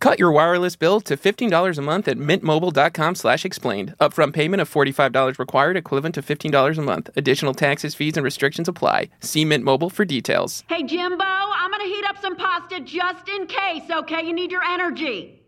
Cut your wireless bill to $15 a month at mintmobile.com slash explained. Upfront payment of $45 required, equivalent to $15 a month. Additional taxes, fees, and restrictions apply. See Mint Mobile for details. Hey, Jimbo, I'm gonna heat up some pasta just in case, okay? You need your energy.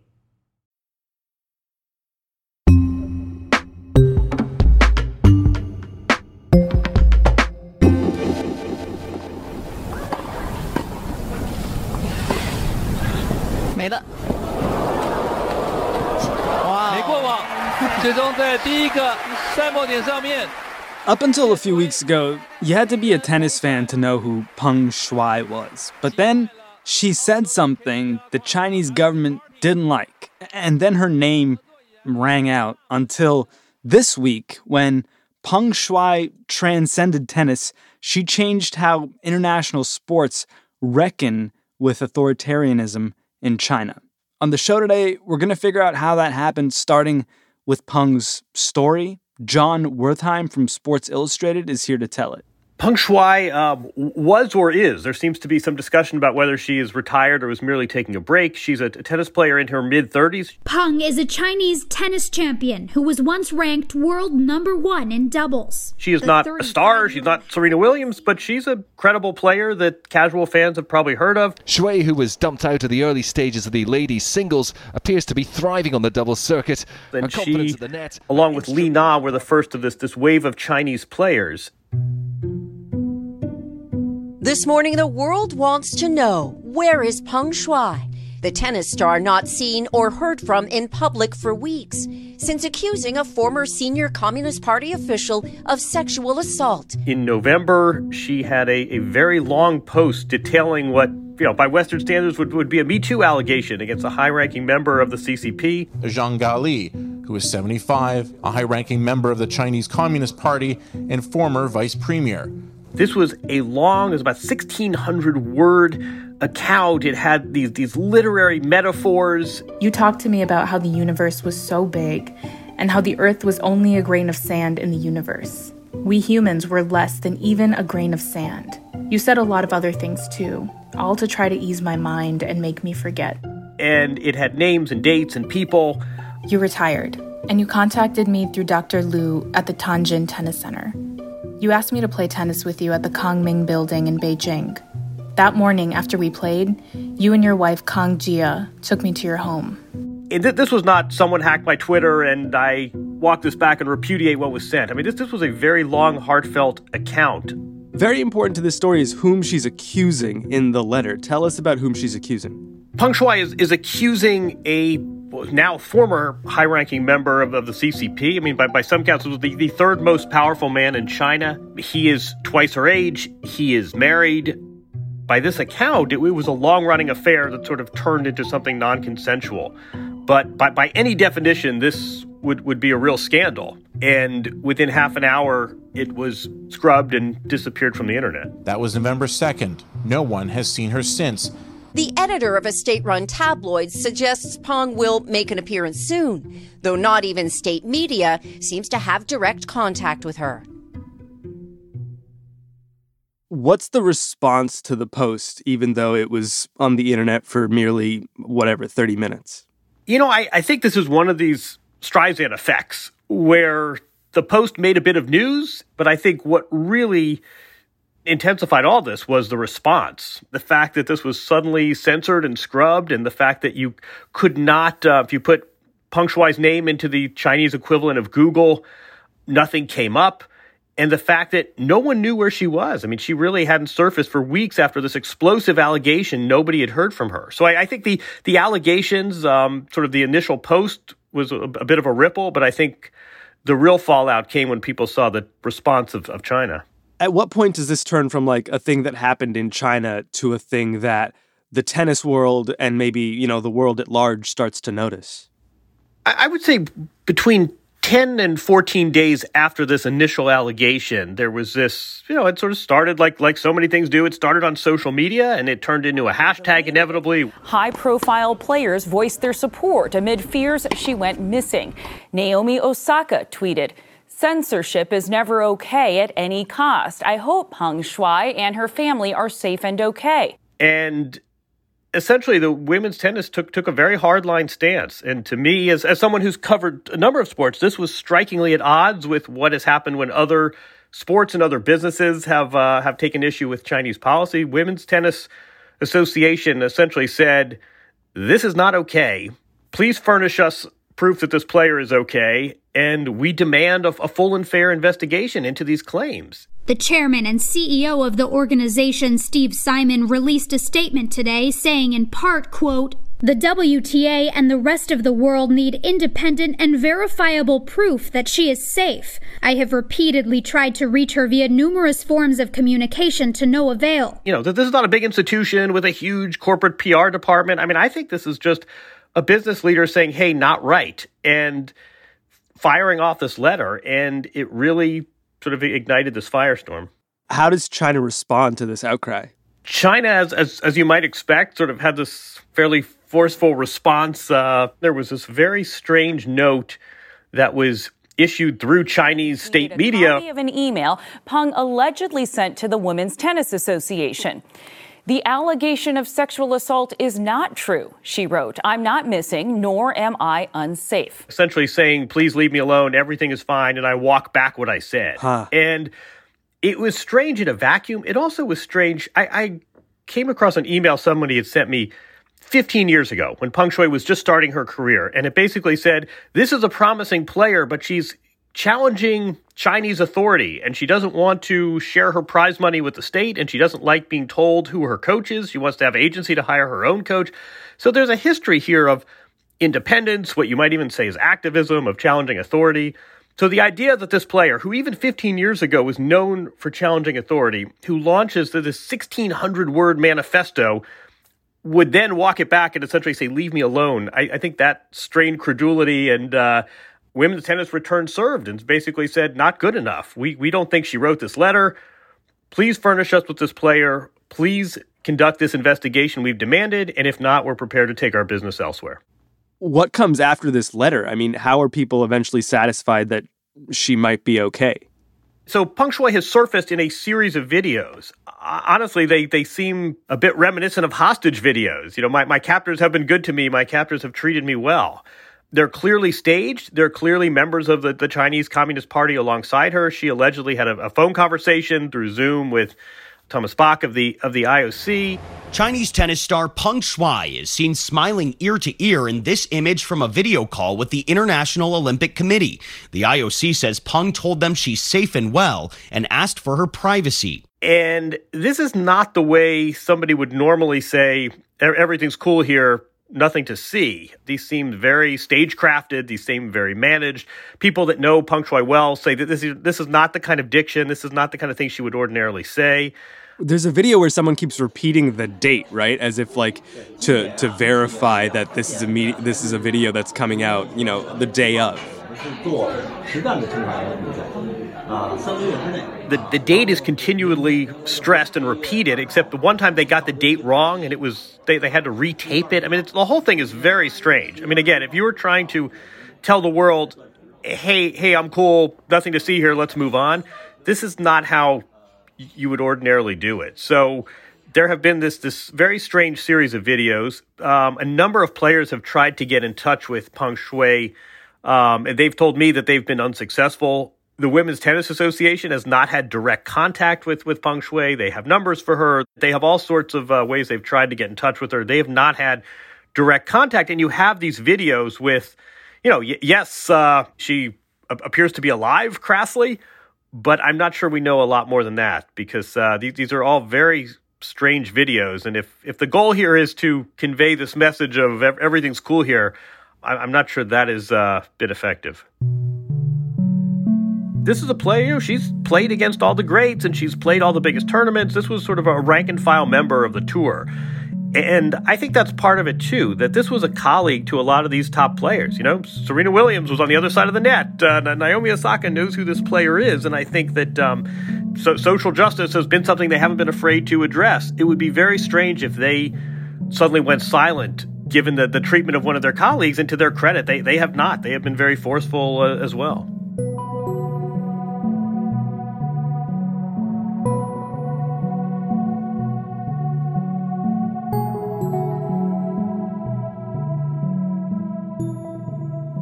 Up until a few weeks ago, you had to be a tennis fan to know who Peng Shuai was. But then she said something the Chinese government didn't like. And then her name rang out until this week when Peng Shuai transcended tennis. She changed how international sports reckon with authoritarianism in China. On the show today, we're going to figure out how that happened, starting with Peng's story. Jon Wertheim from Sports Illustrated is here to tell it. Peng Shuai um, was or is. There seems to be some discussion about whether she is retired or was merely taking a break. She's a, a tennis player in her mid 30s. Peng is a Chinese tennis champion who was once ranked world number one in doubles. She is The not a star. She's not Serena Williams, but she's a credible player that casual fans have probably heard of. Shuai, who was dumped out of the early stages of the ladies' singles, appears to be thriving on the doubles circuit. And confidence she, the net, along with Li Na, were the first of this, this wave of Chinese players. This morning, the world wants to know where is Peng Shuai, the tennis star not seen or heard from in public for weeks, since accusing a former senior Communist Party official of sexual assault. In November, she had a, a very long post detailing what, you know, by Western standards would, would be a Me Too allegation against a high ranking member of the CCP. Zhang Gaoli, who is 75, a high ranking member of the Chinese Communist Party and former vice premier. This was a long, it was about 1,600 word account. It had these, these literary metaphors. You talked to me about how the universe was so big and how the earth was only a grain of sand in the universe. We humans were less than even a grain of sand. You said a lot of other things too, all to try to ease my mind and make me forget. And it had names and dates and people. You retired, and you contacted me through Dr. Liu at the Tianjin Tennis Center. You asked me to play tennis with you at the Kongming building in Beijing. That morning, after we played, you and your wife Kang Jie took me to your home. And th- this was not someone hacked my Twitter and I walked this back and repudiate what was sent. I mean, this, this was a very long, heartfelt account. Very important to this story is whom she's accusing in the letter. Tell us about whom she's accusing. Peng Shuai is, is accusing a now former high ranking member of, of the CCP. I mean, by, by some counts, was the, the third most powerful man in China. He is twice her age. He is married. By this account, it, it was a long running affair that sort of turned into something non consensual. But by, by any definition, this would, would be a real scandal. And within half an hour, it was scrubbed and disappeared from the internet. That was November 2nd. No one has seen her since. The editor of a state run tabloid suggests Peng will make an appearance soon, though not even state media seems to have direct contact with her. What's the response to the post, even though it was on the internet for merely, whatever, 30 minutes? You know, I, I think this is one of these Streisand effects where the post made a bit of news, but I think what really intensified all this was the response. The fact that this was suddenly censored and scrubbed, and the fact that you could not, uh, if you put Peng name into the Chinese equivalent of Google, nothing came up. And the fact that no one knew where she was. I mean, she really hadn't surfaced for weeks after this explosive allegation. Nobody had heard from her. So I, I think the the allegations, um, sort of the initial post, was a, a, bit of a ripple, but I think the real fallout came when people saw the response of, of China. At what point does this turn from like a thing that happened in China to a thing that the tennis world and maybe you know the world at large starts to notice? I, I would say between 10 and 14 days after this initial allegation, there was this, you know, it sort of started like like so many things do. It started on social media and it turned into a hashtag inevitably. High profile players voiced their support amid fears she went missing. Naomi Osaka tweeted, Censorship is never okay at any cost. I hope Peng Shuai and her family are safe and okay. And essentially the women's tennis took took a very hardline stance and to me as as someone who's covered a number of sports this was strikingly at odds with what has happened when other sports and other businesses have uh, have taken issue with Chinese policy women's tennis association essentially said this is not okay please furnish us proof that this player is okay and we demand a, a full and fair investigation into these claims the chairman and CEO of the organization, Steve Simon, released a statement today saying in part, quote, the WTA and the rest of the world need independent and verifiable proof that she is safe. I have repeatedly tried to reach her via numerous forms of communication to no avail. You know, this is not a big institution with a huge corporate PR department. I mean, I think this is just a business leader saying, hey, not right, and firing off this letter. And it really sort of ignited this firestorm. How does China respond to this outcry? China, as as, as you might expect, sort of had this fairly forceful response. Uh, there was this very strange note that was issued through Chinese state media. of an email Peng allegedly sent to the Women's Tennis Association. The allegation of sexual assault is not true, she wrote. I'm not missing, nor am I unsafe. Essentially saying, please leave me alone, everything is fine, and I walk back what I said. Huh. And it was strange in a vacuum. It also was strange. I, I came across an email somebody had sent me 15 years ago when Peng Shuai was just starting her career. And it basically said, this is a promising player, but she's challenging Chinese authority and she doesn't want to share her prize money with the state and she doesn't like being told who her coach is. She wants to have agency to hire her own coach. So there's a history here of independence, what you might even say is activism, of challenging authority. So the idea that this player, who even 15 years ago was known for challenging authority, who launches this 1600 word manifesto, would then walk it back and essentially say, leave me alone. I, I think that strained credulity and, uh, women's tennis returned served and basically said, not good enough. We, we don't think she wrote this letter. Please furnish us with this player. Please conduct this investigation we've demanded. And if not, we're prepared to take our business elsewhere. What comes after this letter? I mean, how are people eventually satisfied that she might be okay? So Peng Shuai has surfaced in a series of videos. Honestly, they, they seem a bit reminiscent of hostage videos. You know, my, my captors have been good to me. My captors have treated me well they're clearly staged. They're clearly members of the, the Chinese Communist Party alongside her. She allegedly had a, a phone conversation through Zoom with Thomas Bach of the of the IOC. Chinese tennis star Peng Shuai is seen smiling ear to ear in this image from a video call with the International Olympic Committee. The IOC says Peng told them she's safe and well and asked for her privacy. And this is not the way somebody would normally say everything's cool here nothing to see. These seem very stagecrafted. These seem very managed. People that know Shuai well say that this is, this is not the kind of diction. This is not the kind of thing she would ordinarily say. There's a video where someone keeps repeating the date, right, as if like to to verify that this is a me- this is a video that's coming out, you know, the day of. The, the date is continually stressed and repeated, except the one time they got the date wrong and it was they, they had to retape it. I mean, the whole thing is very strange. I mean, again, if you were trying to tell the world, hey, hey, I'm cool, nothing to see here, let's move on, this is not how you would ordinarily do it. So there have been this this very strange series of videos. Um, a number of players have tried to get in touch with Peng Shuai um, and they've told me that they've been unsuccessful. The Women's Tennis Association has not had direct contact with, with Peng Shuai. They have numbers for her. They have all sorts of uh, ways they've tried to get in touch with her. They have not had direct contact. And you have these videos with, you know, y- yes, uh, she appears to be alive, crassly, but I'm not sure we know a lot more than that because uh, these, these are all very strange videos. And if, if the goal here is to convey this message of everything's cool here, I'm not sure that has uh, been effective. This is a player, she's played against all the greats and she's played all the biggest tournaments. This was sort of a rank and file member of the tour. And I think that's part of it too, that this was a colleague to a lot of these top players. You know, Serena Williams was on the other side of the net. Uh, Naomi Osaka knows who this player is. And I think that um, so social justice has been something they haven't been afraid to address. It would be very strange if they suddenly went silent given the, the treatment of one of their colleagues. And to their credit, they, they have not. They have been very forceful uh, as well.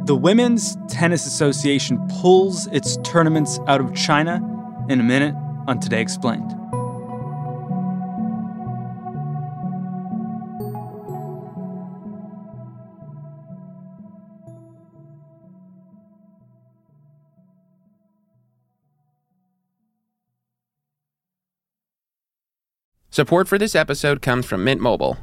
The Women's Tennis Association pulls its tournaments out of China in a minute on Today Explained. Support for this episode comes from Mint Mobile.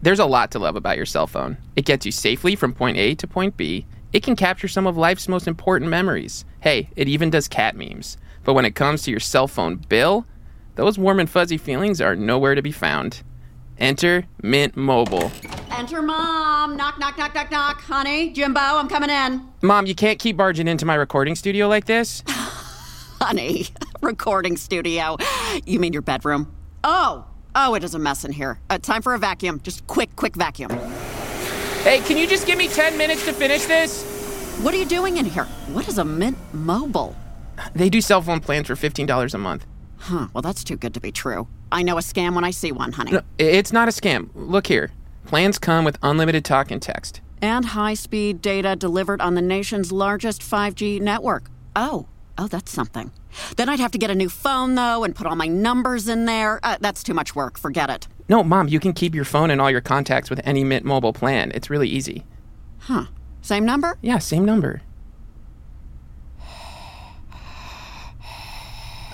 There's a lot to love about your cell phone. It gets you safely from point A to point B. It can capture some of life's most important memories. Hey, it even does cat memes. But when it comes to your cell phone bill, those warm and fuzzy feelings are nowhere to be found. Enter Mint Mobile. Enter mom. Knock, knock, knock, knock, knock. Honey, Jimbo, I'm coming in. Mom, you can't keep barging into my recording studio like this. Honey, recording studio. You mean your bedroom? Oh, oh, it is a mess in here. Uh, time for a vacuum. Just quick, quick vacuum. Hey, can you just give me 10 minutes to finish this? What are you doing in here? What is a Mint Mobile? They do cell phone plans for $15 a month. Huh, well, that's too good to be true. I know a scam when I see one, honey. No, it's not a scam. Look here. Plans come with unlimited talk and text. And high speed data delivered on the nation's largest 5G network. Oh, oh, that's something. Then I'd have to get a new phone, though, and put all my numbers in there. Uh, that's too much work. Forget it. No, Mom, you can keep your phone and all your contacts with any Mint Mobile plan. It's really easy. Huh. Same number? Yeah, same number.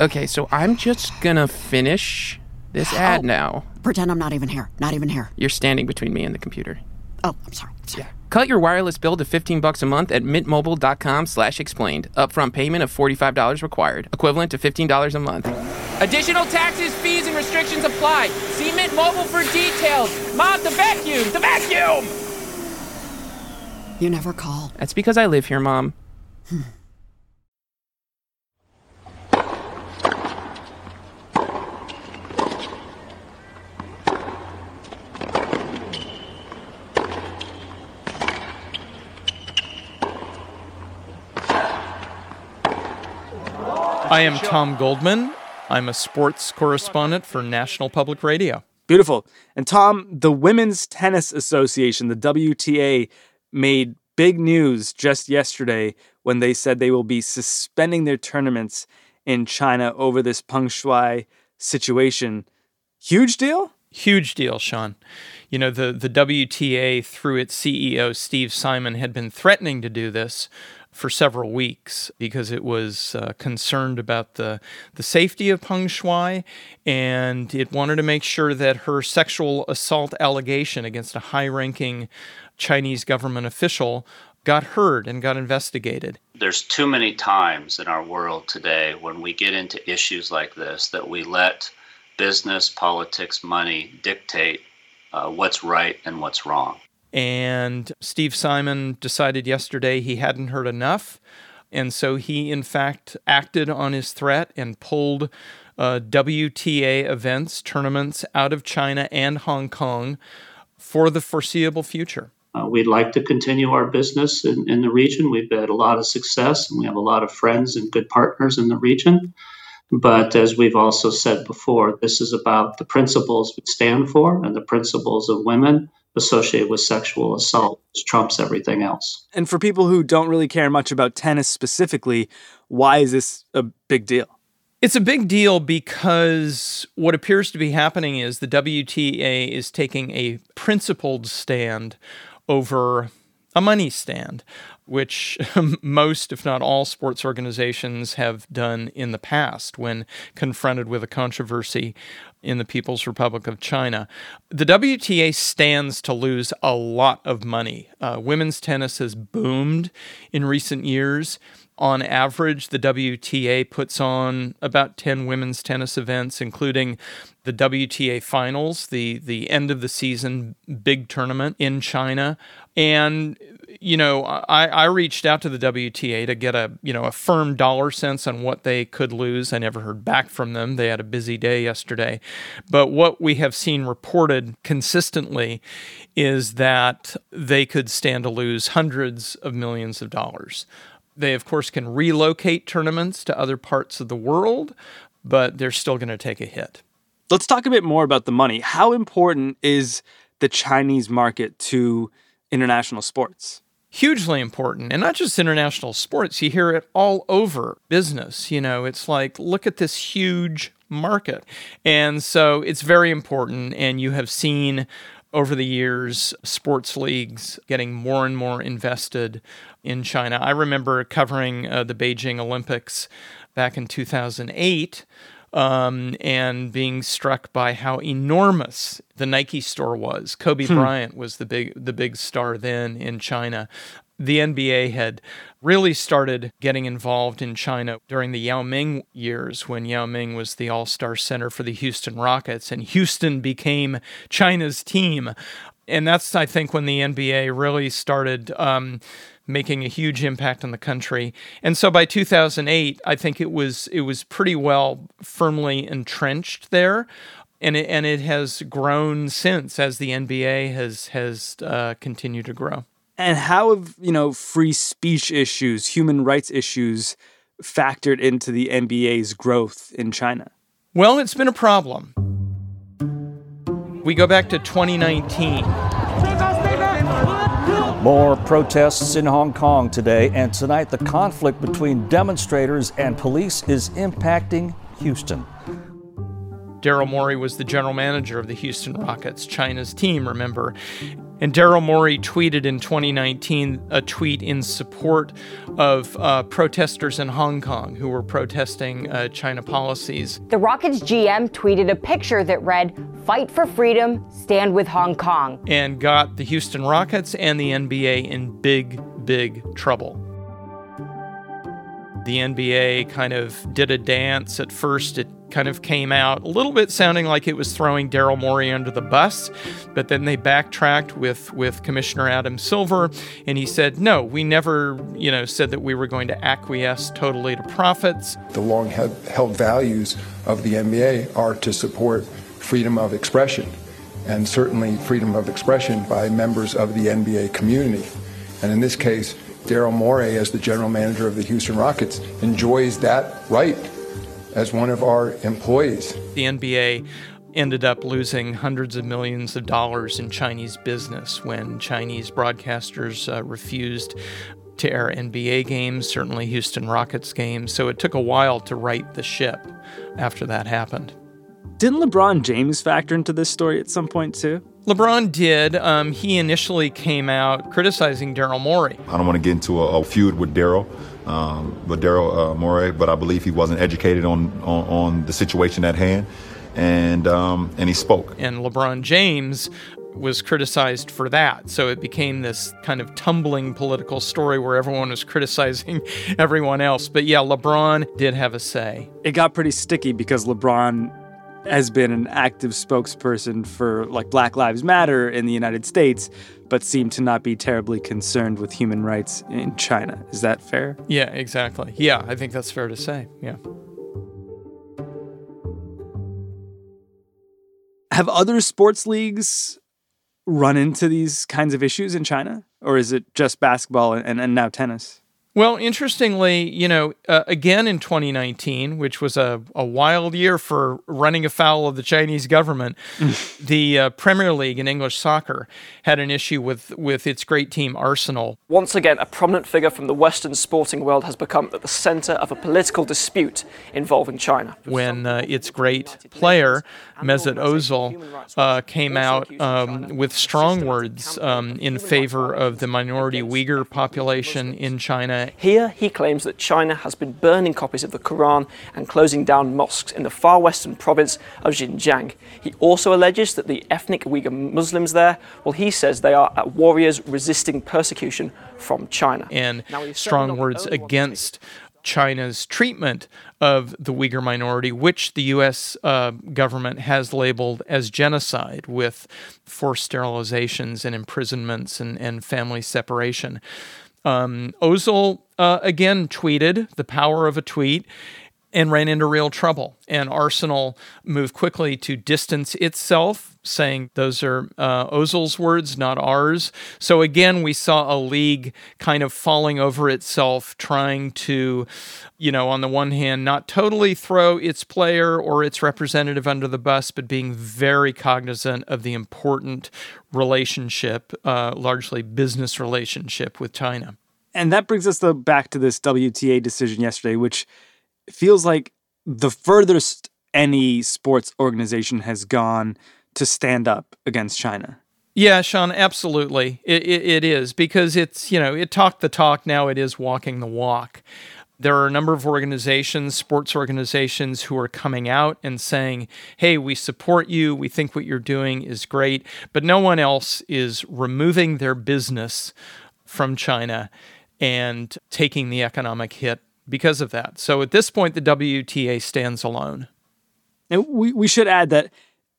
Okay, so I'm just gonna finish this oh. ad Oh. now. Pretend I'm not even here. Not even here. You're standing between me and the computer. Oh, I'm sorry. I'm sorry. Yeah. Cut your wireless bill to 15 bucks a month at mintmobile.com slash explained. Upfront payment of $45 required, equivalent to $15 a month. Additional taxes, fees, and restrictions apply. See Mint Mobile for details. Mom, the vacuum! The vacuum! You never call. That's because I live here, Mom. I am Tom Goldman. I'm a sports correspondent for National Public Radio. Beautiful. And Tom, the Women's Tennis Association, the WTA, made big news just yesterday when they said they will be suspending their tournaments in China over this Peng Shuai situation. Huge deal? Huge deal, Sean. You know, the, the WTA, through its CEO, Steve Simon, had been threatening to do this for several weeks because it was uh, concerned about the, the safety of Peng Shuai and it wanted to make sure that her sexual assault allegation against a high ranking Chinese government official got heard and got investigated. There's too many times in our world today when we get into issues like this that we let business, politics, money dictate uh, what's right and what's wrong. And Steve Simon decided yesterday he hadn't heard enough. And so he, in fact, acted on his threat and pulled uh, WTA events, tournaments out of China and Hong Kong for the foreseeable future. Uh, we'd like to continue our business in, in the region. We've had a lot of success and we have a lot of friends and good partners in the region. But as we've also said before, this is about the principles we stand for and the principles of women associated with sexual assault, which trumps everything else. And for people who don't really care much about tennis specifically, why is this a big deal? It's a big deal because what appears to be happening is the WTA is taking a principled stand over a money stand, which most, if not all, sports organizations have done in the past when confronted with a controversy in the People's Republic of China. The WTA stands to lose a lot of money. Uh, women's tennis has boomed in recent years. On average, the WTA puts on about 10 women's tennis events, including the WTA finals, the, the end of the season big tournament in China. And you know, I, I reached out to the WTA to get a you know a firm dollar sense on what they could lose. I never heard back from them. They had a busy day yesterday, but what we have seen reported consistently is that they could stand to lose hundreds of millions of dollars. They, of course, can relocate tournaments to other parts of the world, but they're still going to take a hit. Let's talk a bit more about the money. How important is the Chinese market to international sports? hugely important and not just international sports you hear it all over business you know it's like look at this huge market and so it's very important and you have seen over the years sports leagues getting more and more invested in China I remember covering uh, the Beijing Olympics back in 2008 um, and being struck by how enormous the Nike store was. Kobe hmm. Bryant was the big the big star then in China. The NBA had really started getting involved in China during the Yao Ming years when Yao Ming was the all star center for the Houston Rockets, and Houston became China's team. And that's, I think, when the NBA really started um, making a huge impact on the country. And so by 2008, I think it was it was pretty well firmly entrenched there. And it, and it has grown since as the NBA has has uh, continued to grow. And how have you know free speech issues, human rights issues, factored into the NBA's growth in China? Well, it's been a problem. We go back to 2019. More protests in Hong Kong today, and tonight the conflict between demonstrators and police is impacting Houston. Daryl Morey was the general manager of the Houston Rockets, China's team, remember. And Daryl Morey tweeted in 2019 a tweet in support of uh, protesters in Hong Kong who were protesting uh, China policies. The Rockets GM tweeted a picture that read, Fight for freedom, stand with Hong Kong. And got the Houston Rockets and the NBA in big, big trouble. The NBA kind of did a dance. At first, it kind of came out a little bit sounding like it was throwing Daryl Morey under the bus, but then they backtracked with with Commissioner Adam Silver, and he said, "No, we never, you know, said that we were going to acquiesce totally to profits." The long held values of the NBA are to support freedom of expression, and certainly freedom of expression by members of the NBA community, and in this case. Daryl Morey, as the general manager of the Houston Rockets, enjoys that right as one of our employees. The NBA ended up losing hundreds of millions of dollars in Chinese business when Chinese broadcasters uh, refused to air NBA games, certainly Houston Rockets games. So it took a while to right the ship after that happened. Didn't LeBron James factor into this story at some point too? LeBron did. Um, he initially came out criticizing Daryl Morey. I don't want to get into a, a feud with Daryl um, with Daryl uh, Morey, but I believe he wasn't educated on, on, on the situation at hand, and um, and he spoke. And LeBron James was criticized for that. So it became this kind of tumbling political story where everyone was criticizing everyone else. But yeah, LeBron did have a say. It got pretty sticky because LeBron has been an active spokesperson for like Black Lives Matter in the United States, but seem to not be terribly concerned with human rights in China. Is that fair? Yeah, exactly. Yeah, I think that's fair to say. Yeah. Have other sports leagues run into these kinds of issues in China? Or is it just basketball and, and now tennis? Well, interestingly, you know, uh, again in 2019, which was a, a wild year for running afoul of the Chinese government, the uh, Premier League in English soccer had an issue with, with its great team, Arsenal. Once again, a prominent figure from the Western sporting world has become at the center of a political dispute involving China. When uh, its great player, Mesut Ozil, uh, came out um, with strong words um, in favor of the minority Uyghur population in China China. Here, he claims that China has been burning copies of the Quran and closing down mosques in the far western province of Xinjiang. He also alleges that the ethnic Uyghur Muslims there, well, he says they are warriors resisting persecution from China. And strong words against China's treatment of the Uyghur minority, which the U.S. Uh, government has labeled as genocide with forced sterilizations and imprisonments and, and family separation. Um, Ozil uh, again tweeted the power of a tweet and ran into real trouble. And Arsenal moved quickly to distance itself, saying those are uh, Ozil's words, not ours. So again, we saw a league kind of falling over itself, trying to, you know, on the one hand, not totally throw its player or its representative under the bus, but being very cognizant of the important relationship, uh, largely business relationship with China. And that brings us though back to this WTA decision yesterday, which feels like the furthest any sports organization has gone to stand up against China. Yeah, Sean, absolutely. It, it, it is because it's, you know, it talked the talk, now it is walking the walk. There are a number of organizations, sports organizations, who are coming out and saying, hey, we support you. We think what you're doing is great. But no one else is removing their business from China and taking the economic hit because of that. So at this point, the WTA stands alone. And we, we should add that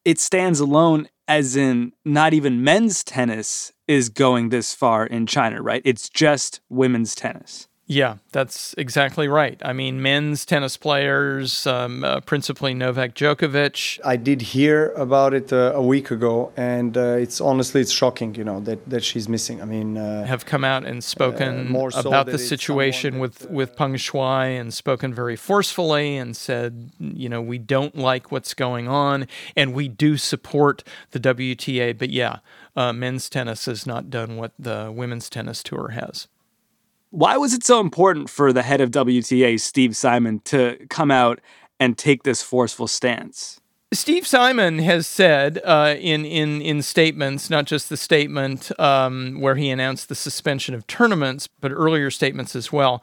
it stands alone, as in not even men's tennis is going this far in China, right? It's just women's tennis. Yeah, that's exactly right. I mean, men's tennis players, um, uh, principally Novak Djokovic. I did hear about it uh, a week ago, and uh, it's honestly it's shocking, you know, that, that she's missing. I mean, uh, have come out and spoken so about the situation with that, with Peng Shuai and spoken very forcefully and said, you know, we don't like what's going on, and we do support the WTA. But yeah, uh, men's tennis has not done what the women's tennis tour has. Why was it so important for the head of WTA, Steve Simon, to come out and take this forceful stance? Steve Simon has said uh, in, in, in statements, not just the statement um, where he announced the suspension of tournaments, but earlier statements as well.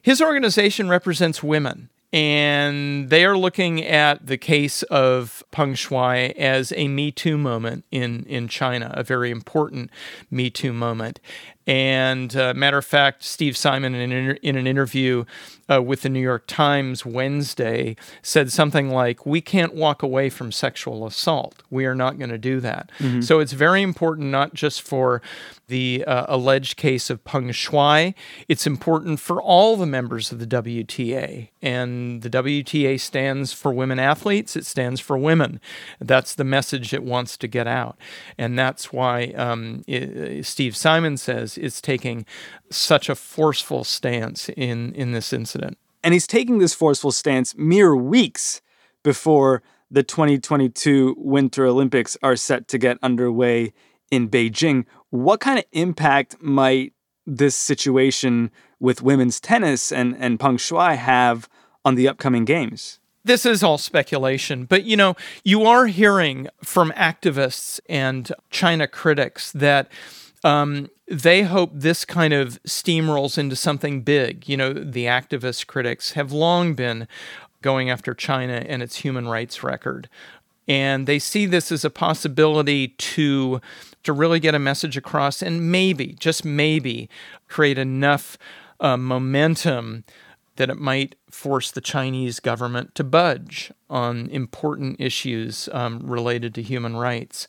His organization represents women, and they are looking at the case of Peng Shuai as a Me Too moment in, in China, a very important Me Too moment. And uh, matter of fact, Steve Simon, in an, in an interview uh, with the New York Times Wednesday, said something like, We can't walk away from sexual assault. We are not going to do that. Mhm. So it's very important, not just for the uh, alleged case of Peng Shuai, it's important for all the members of the WTA. And the WTA stands for women athletes, it stands for women. That's the message it wants to get out. And that's why um, i Steve Simon says it's taking such a forceful stance in, in this incident. And he's taking this forceful stance mere weeks before the 2022 Winter Olympics are set to get underway in Beijing. What kind of impact might this situation with women's tennis and, and Peng Shuai have on the upcoming games? This is all speculation, but you know, you are hearing from activists and China critics that um, they hope this kind of steamrolls into something big. You know, the activist critics have long been going after China and its human rights record. And they see this as a possibility to to really get a message across and maybe, just maybe, create enough uh, momentum that it might force the Chinese government to budge on important issues um, related to human rights.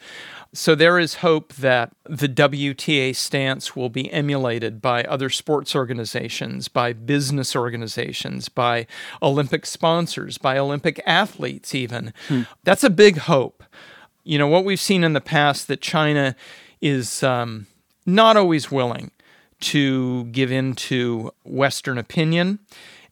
So there is hope that the WTA stance will be emulated by other sports organizations, by business organizations, by Olympic sponsors, by Olympic athletes, even. Hmm. That's a big hope. You know, what we've seen in the past that China is um, not always willing to give in to Western opinion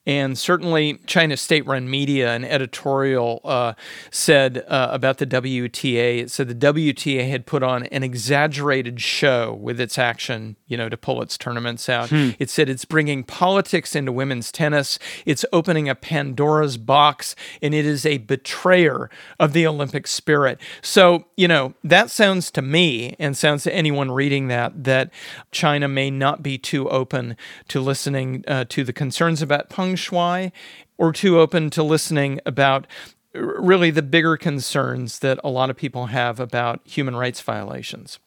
And certainly, China's state run media, and editorial uh, said uh, about the WTA, it said the WTA had put on an exaggerated show with its action, you know, to pull its tournaments out. Hmm. It said it's bringing politics into women's tennis, it's opening a Pandora's box, and it is a betrayer of the Olympic spirit. So, you know, that sounds to me and sounds to anyone reading that that China may not be too open to listening uh, to the concerns about Peng Shuai or too open to listening about really the bigger concerns that a lot of people have about human rights violations.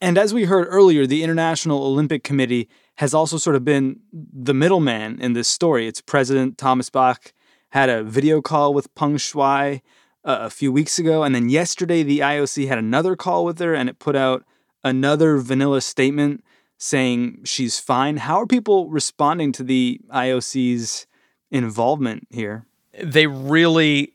And as we heard earlier, the International Olympic Committee has also sort of been the middleman in this story. Its president, Thomas Bach, had a video call with Peng Shuai uh, a few weeks ago. And then yesterday, the IOC had another call with her and it put out another vanilla statement saying she's fine. How are people responding to the IOC's involvement here? They really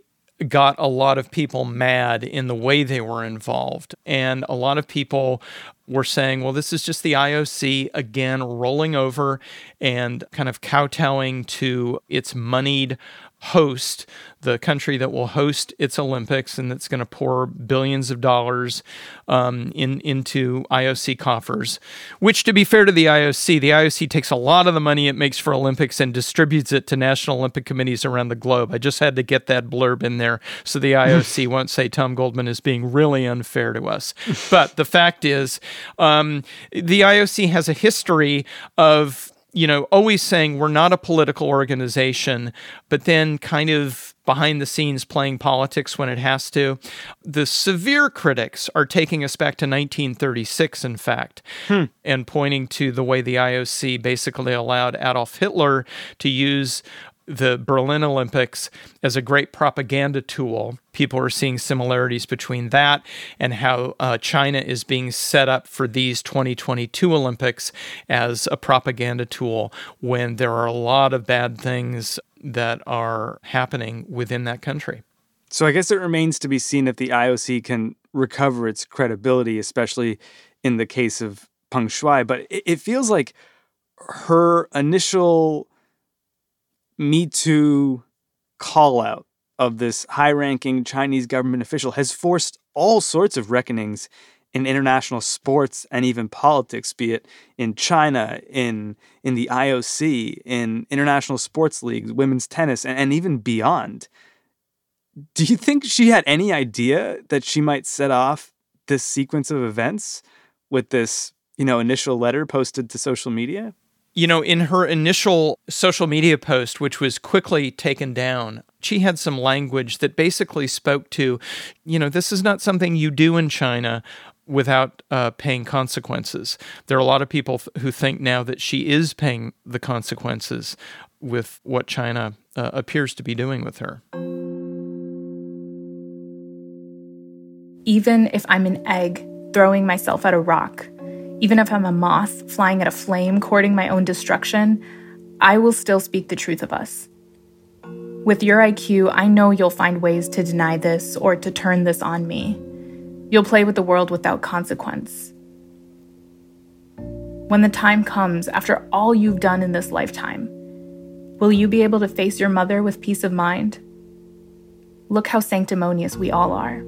got a lot of people mad in the way they were involved. And a lot of people were saying, well, this is just the IOC again rolling over and kind of kowtowing to its moneyed host, the country that will host its Olympics and that's going to pour billions of dollars um, in into IOC coffers. Which, to be fair to the IOC, the IOC takes a lot of the money it makes for Olympics and distributes it to national Olympic committees around the globe. I just had to get that blurb in there so the IOC won't say Tom Goldman is being really unfair to us. But the fact is, um, the IOC has a history of you know, always saying we're not a political organization, but then kind of behind the scenes playing politics when it has to. The severe critics are taking us back to 1936, in fact, Hmm. and pointing to the way the IOC basically allowed Adolf Hitler to use the Berlin Olympics as a great propaganda tool. People are seeing similarities between that and how uh, China is being set up for these 2022 Olympics as a propaganda tool when there are a lot of bad things that are happening within that country. So I guess it remains to be seen if the IOC can recover its credibility, especially in the case of Peng Shuai. But it, it feels like her initial Me Too call out of this high ranking Chinese government official has forced all sorts of reckonings in international sports and even politics, be it in China, in in the IOC, in international sports leagues, women's tennis, and, and even beyond. Do you think she had any idea that she might set off this sequence of events with this, you know, initial letter posted to social media? You know, in her initial social media post, which was quickly taken down, she had some language that basically spoke to, you know, this is not something you do in China without uh, paying consequences. There are a lot of people th- who think now that she is paying the consequences with what China uh, appears to be doing with her. Even if I'm an egg throwing myself at a rock, even if I'm a moth flying at a flame, courting my own destruction, I will still speak the truth of us. With your IQ, I know you'll find ways to deny this or to turn this on me. You'll play with the world without consequence. When the time comes, after all you've done in this lifetime, will you be able to face your mother with peace of mind? Look how sanctimonious we all are.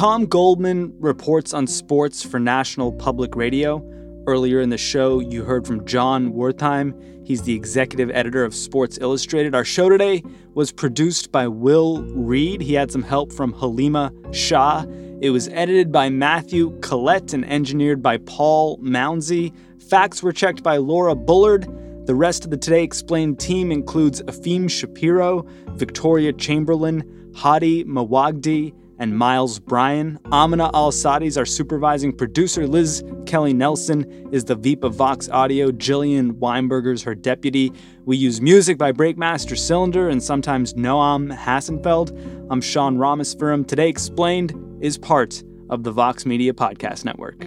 Tom Goldman reports on sports for National Public Radio. Earlier in the show, you heard from Jon Wertheim. He's the executive editor of Sports Illustrated. Our show today was produced by Will Reid. He had some help from Haleema Shah. It was edited by Matthew Collette and engineered by Paul Mounsey. Facts were checked by Laura Bullard. The rest of the Today Explained team includes Efim Shapiro, Victoria Chamberlain, Hadi Mawagdi, and Miles Bryan. Amina Al Sadi is our supervising producer. Liz Kelly Nelson is the VP of Vox Audio. Jillian Weinberger's her deputy. We use music by Breakmaster Cylinder and sometimes Noam Hassenfeld. I'm Sean Rameswaram. Today Explained is part of the Vox Media Podcast Network.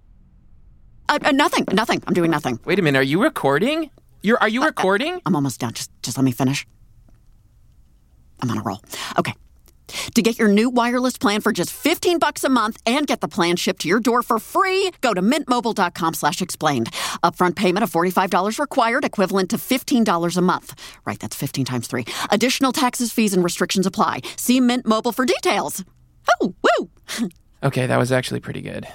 Uh, uh, nothing, nothing. I'm doing nothing. Wait a minute. Are you recording? You're are you recording? I'm almost done. Just just let me finish. I'm on a roll. Okay. To get your new wireless plan for just 15 bucks a month and get the plan shipped to your door for free, go to mintmobile.com slash explained. Upfront payment of $45 required, equivalent to $15 a month. Right, that's 15 times 3. Additional taxes, fees, and restrictions apply. See Mint Mobile for details. Oh, woo! okay, that was actually pretty good.